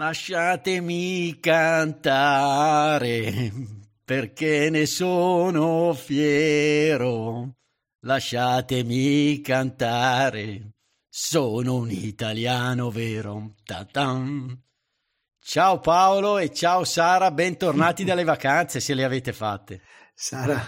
Lasciatemi cantare perché ne sono fiero. Lasciatemi cantare, sono un italiano vero. Ta-tan. Ciao Paolo e ciao Sara, bentornati dalle vacanze se le avete fatte. Sara,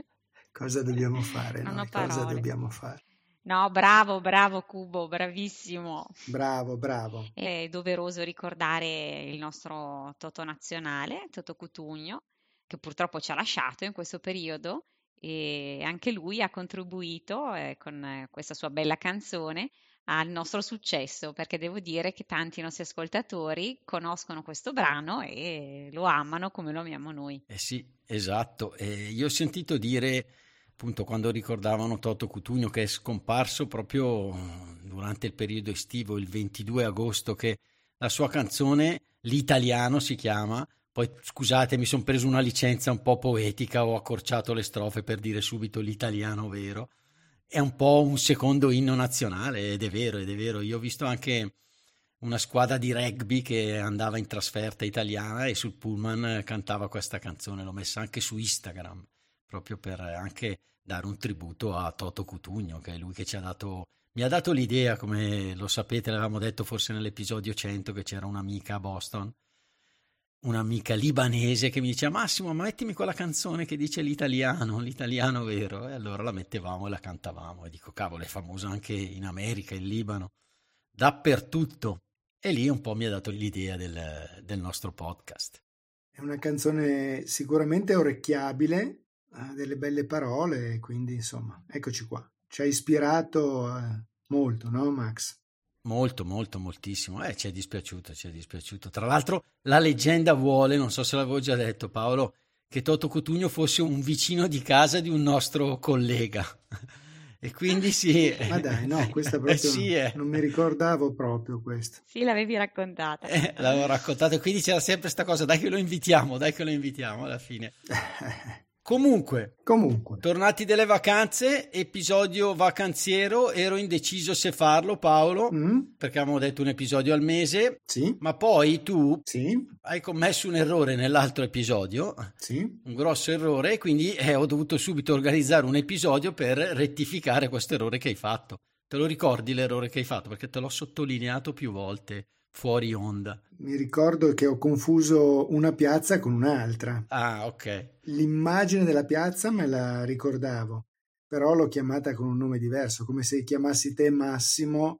cosa dobbiamo fare? Noi? Cosa dobbiamo fare? No, bravo, bravo Cubo, bravissimo. Bravo, bravo. È doveroso ricordare il nostro Toto nazionale, Toto Cutugno, che purtroppo ci ha lasciato in questo periodo e anche lui ha contribuito eh, con eh, questa sua bella canzone al nostro successo, perché devo dire che tanti nostri ascoltatori conoscono questo brano e lo amano come lo amiamo noi. Eh sì, esatto. E io ho sentito dire, appunto, quando ricordavano Toto Cutugno che è scomparso proprio durante il periodo estivo, il 22 agosto, che la sua canzone, L'italiano si chiama, poi scusate, mi sono preso una licenza un po' poetica, ho accorciato le strofe per dire subito l'italiano vero. È un po' un secondo inno nazionale ed è vero, ed è vero. Io ho visto anche una squadra di rugby che andava in trasferta italiana e sul pullman cantava questa canzone, l'ho messa anche su Instagram, proprio per anche dare un tributo a Toto Cutugno, che è lui che ci ha dato, mi ha dato l'idea, come lo sapete, l'avevamo detto forse nell'episodio 100 che c'era un'amica a Boston, un'amica libanese che mi diceva Massimo, ma mettimi quella canzone che dice l'italiano, l'italiano vero, e allora la mettevamo e la cantavamo e dico, cavolo, è famosa anche in America, in Libano, dappertutto. E lì un po' mi ha dato l'idea del, del nostro podcast. È una canzone sicuramente orecchiabile, ha delle belle parole, quindi insomma, eccoci qua. Ci ha ispirato eh, molto, no Max? Molto, molto, moltissimo. Eh, ci è dispiaciuto, ci è dispiaciuto. Tra l'altro, la leggenda vuole, non so se l'avevo già detto, Paolo, che Toto Cutugno fosse un vicino di casa di un nostro collega. e quindi sì. Ma dai, no, questa proprio eh, sì, eh. non mi ricordavo proprio questo. Sì, l'avevi raccontata. Eh, l'avevo raccontato e quindi c'era sempre questa cosa, dai che lo invitiamo, dai che lo invitiamo alla fine. Comunque, Comunque, tornati dalle vacanze, episodio vacanziero, ero indeciso se farlo Paolo, mm? perché avevamo detto un episodio al mese, sì, ma poi tu sì, hai commesso un errore nell'altro episodio, sì. un grosso errore, e quindi eh, ho dovuto subito organizzare un episodio per rettificare questo errore che hai fatto. Te lo ricordi l'errore che hai fatto? Perché te l'ho sottolineato più volte fuori onda. Mi ricordo che ho confuso una piazza con un'altra. Ah, ok. L'immagine della piazza me la ricordavo, però l'ho chiamata con un nome diverso, come se chiamassi te Massimo,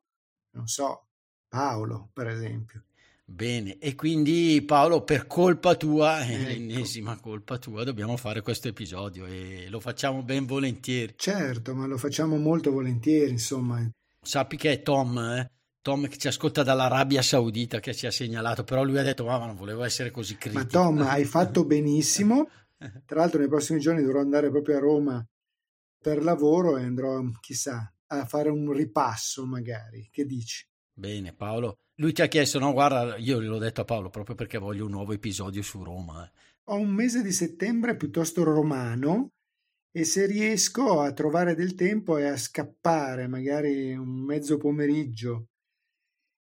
non so, Paolo, per esempio. Bene, e quindi Paolo, per colpa tua, Ecco. l'ennesima colpa tua, dobbiamo fare questo episodio e lo facciamo ben volentieri. Certo, ma lo facciamo molto volentieri, insomma. Sappi che è Tom, eh? Tom che ci ascolta dall'Arabia Saudita che ci ha segnalato, però lui ha detto, ma non volevo essere così critico. Ma Tom, hai fatto benissimo. Tra l'altro nei prossimi giorni dovrò andare proprio a Roma per lavoro e andrò, chissà, a fare un ripasso magari. Che dici? Bene, Paolo. Lui ti ha chiesto, no, guarda, io gliel'ho detto a Paolo proprio perché voglio un nuovo episodio su Roma. eh. Ho un mese di settembre piuttosto romano e se riesco a trovare del tempo e a scappare magari un mezzo pomeriggio,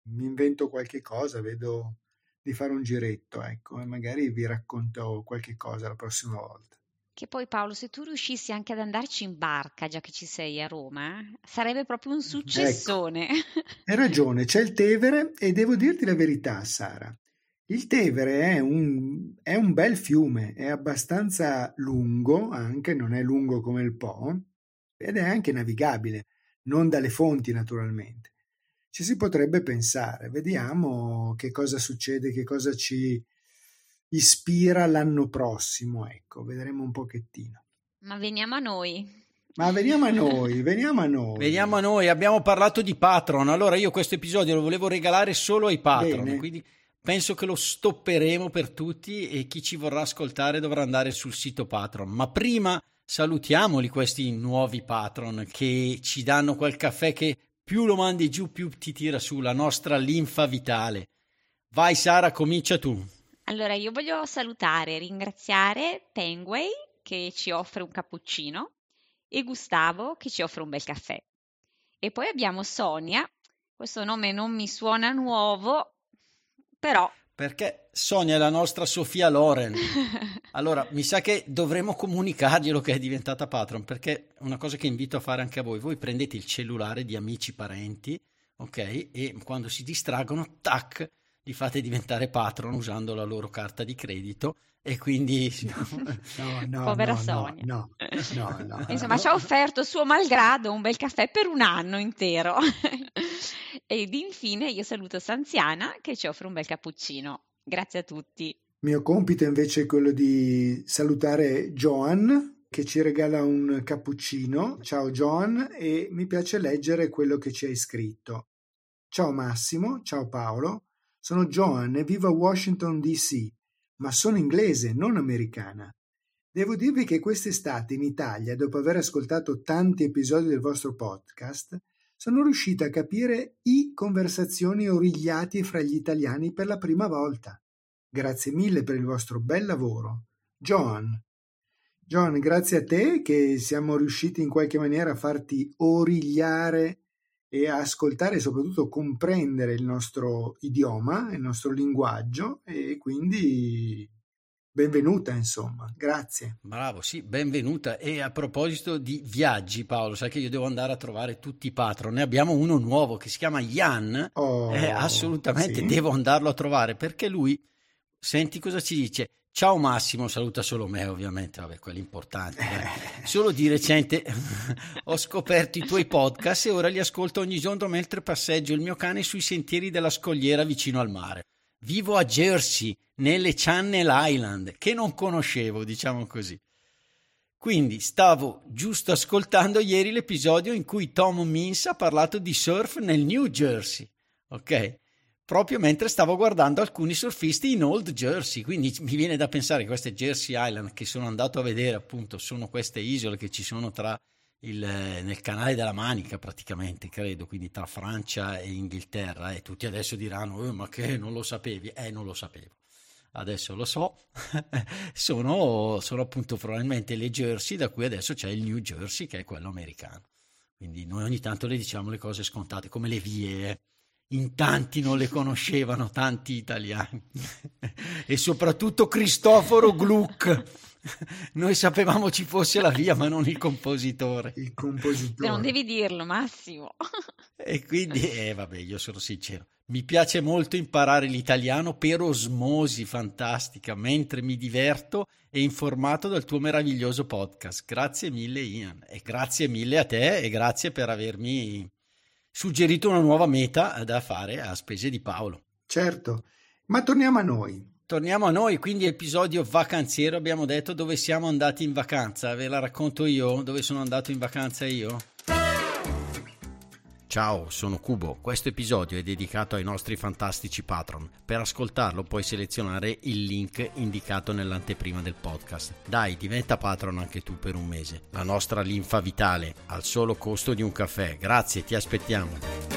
mi invento qualche cosa, vedo di fare un giretto, ecco, e magari vi racconto qualche cosa la prossima volta. Che poi Paolo, se tu riuscissi anche ad andarci in barca, già che ci sei a Roma, sarebbe proprio un successone. Hai ragione, c'è il Tevere e devo dirti la verità, Sara. Il Tevere è un, è un bel fiume, è abbastanza lungo, anche non è lungo come il Po, ed è anche navigabile, non dalle fonti naturalmente. Ci si potrebbe pensare, vediamo che cosa succede, che cosa ci ispira l'anno prossimo, ecco, vedremo un pochettino. Ma veniamo a noi. Ma veniamo a noi, veniamo a noi. Veniamo a noi, abbiamo parlato di Patron, allora io questo episodio lo volevo regalare solo ai Patron, Bene. quindi penso che lo stopperemo per tutti e chi ci vorrà ascoltare dovrà andare sul sito Patron. Ma prima salutiamoli questi nuovi patron che ci danno quel caffè che più lo mandi giù, più ti tira su la nostra linfa vitale. Vai Sara, comincia tu. Allora, io voglio salutare e ringraziare Penguay che ci offre un cappuccino e Gustavo che ci offre un bel caffè. E poi abbiamo Sonia, questo nome non mi suona nuovo, però perché Sonia è la nostra Sofia Loren. Allora, mi sa che dovremmo comunicarglielo che è diventata patron, perché è una cosa che invito a fare anche a voi. Voi prendete il cellulare di amici, parenti, ok? E quando si distraggono, tac, li fate diventare patron usando la loro carta di credito e quindi no, no, povera no, Sonia no, no, insomma ci ha offerto suo malgrado un bel caffè per un anno intero ed infine io saluto Sanziana che ci offre un bel cappuccino. Grazie a tutti. Mio compito invece è quello di salutare Joan che ci regala un cappuccino. Ciao Joan e mi piace leggere quello che ci hai scritto. Ciao Massimo. Ciao Paolo. Sono Joan e vivo a Washington DC ma sono inglese, non americana. Devo dirvi che quest'estate in Italia, dopo aver ascoltato tanti episodi del vostro podcast, sono riuscita a capire i conversazioni origliati fra gli italiani per la prima volta. Grazie mille per il vostro bel lavoro. John. John, grazie a te che siamo riusciti in qualche maniera a farti origliare e a ascoltare e soprattutto comprendere il nostro idioma, il nostro linguaggio e quindi benvenuta insomma, grazie. Bravo, sì, benvenuta e a proposito di viaggi Paolo, sai che io devo andare a trovare tutti i patron, ne abbiamo uno nuovo che si chiama Jan, oh, eh, assolutamente sì? devo andarlo a trovare perché lui, senti cosa ci dice, Ciao Massimo, saluta solo me ovviamente, vabbè, quelli importanti. Eh. Solo di recente ho scoperto i tuoi podcast e ora li ascolto ogni giorno mentre passeggio il mio cane sui sentieri della scogliera vicino al mare. Vivo a Jersey, nelle Channel Island, che non conoscevo, diciamo così. Quindi stavo giusto ascoltando ieri l'episodio in cui Tom Means ha parlato di surf nel New Jersey. Ok? proprio mentre stavo guardando alcuni surfisti in Old Jersey, quindi mi viene da pensare che queste Jersey Island che sono andato a vedere appunto sono queste isole che ci sono tra il, nel canale della Manica praticamente, credo, quindi tra Francia e Inghilterra e tutti adesso diranno eh, ma che non lo sapevi? Eh non lo sapevo. Adesso lo so, sono, sono appunto probabilmente le Jersey da cui adesso c'è il New Jersey che è quello americano. Quindi noi ogni tanto le diciamo le cose scontate come le vie. In tanti non le conoscevano, tanti italiani. e soprattutto Cristoforo Gluck. Noi sapevamo ci fosse la via, ma non il compositore. Il compositore. Non devi dirlo, Massimo. e quindi, eh, vabbè, io sono sincero. Mi piace molto imparare l'italiano per osmosi fantastica, mentre mi diverto e informato dal tuo meraviglioso podcast. Grazie mille, Ian. E grazie mille a te e grazie per avermi suggerito una nuova meta da fare a spese di Paolo. Certo, ma torniamo a noi. Torniamo a noi, quindi episodio vacanziero, abbiamo detto dove siamo andati in vacanza, ve la racconto io, dove sono andato in vacanza io? Ciao, sono Cubo. Questo episodio è dedicato ai nostri fantastici patron. Per ascoltarlo puoi selezionare il link indicato nell'anteprima del podcast. Dai, diventa patron anche tu per un mese. La nostra linfa vitale al solo costo di un caffè. Grazie, ti aspettiamo.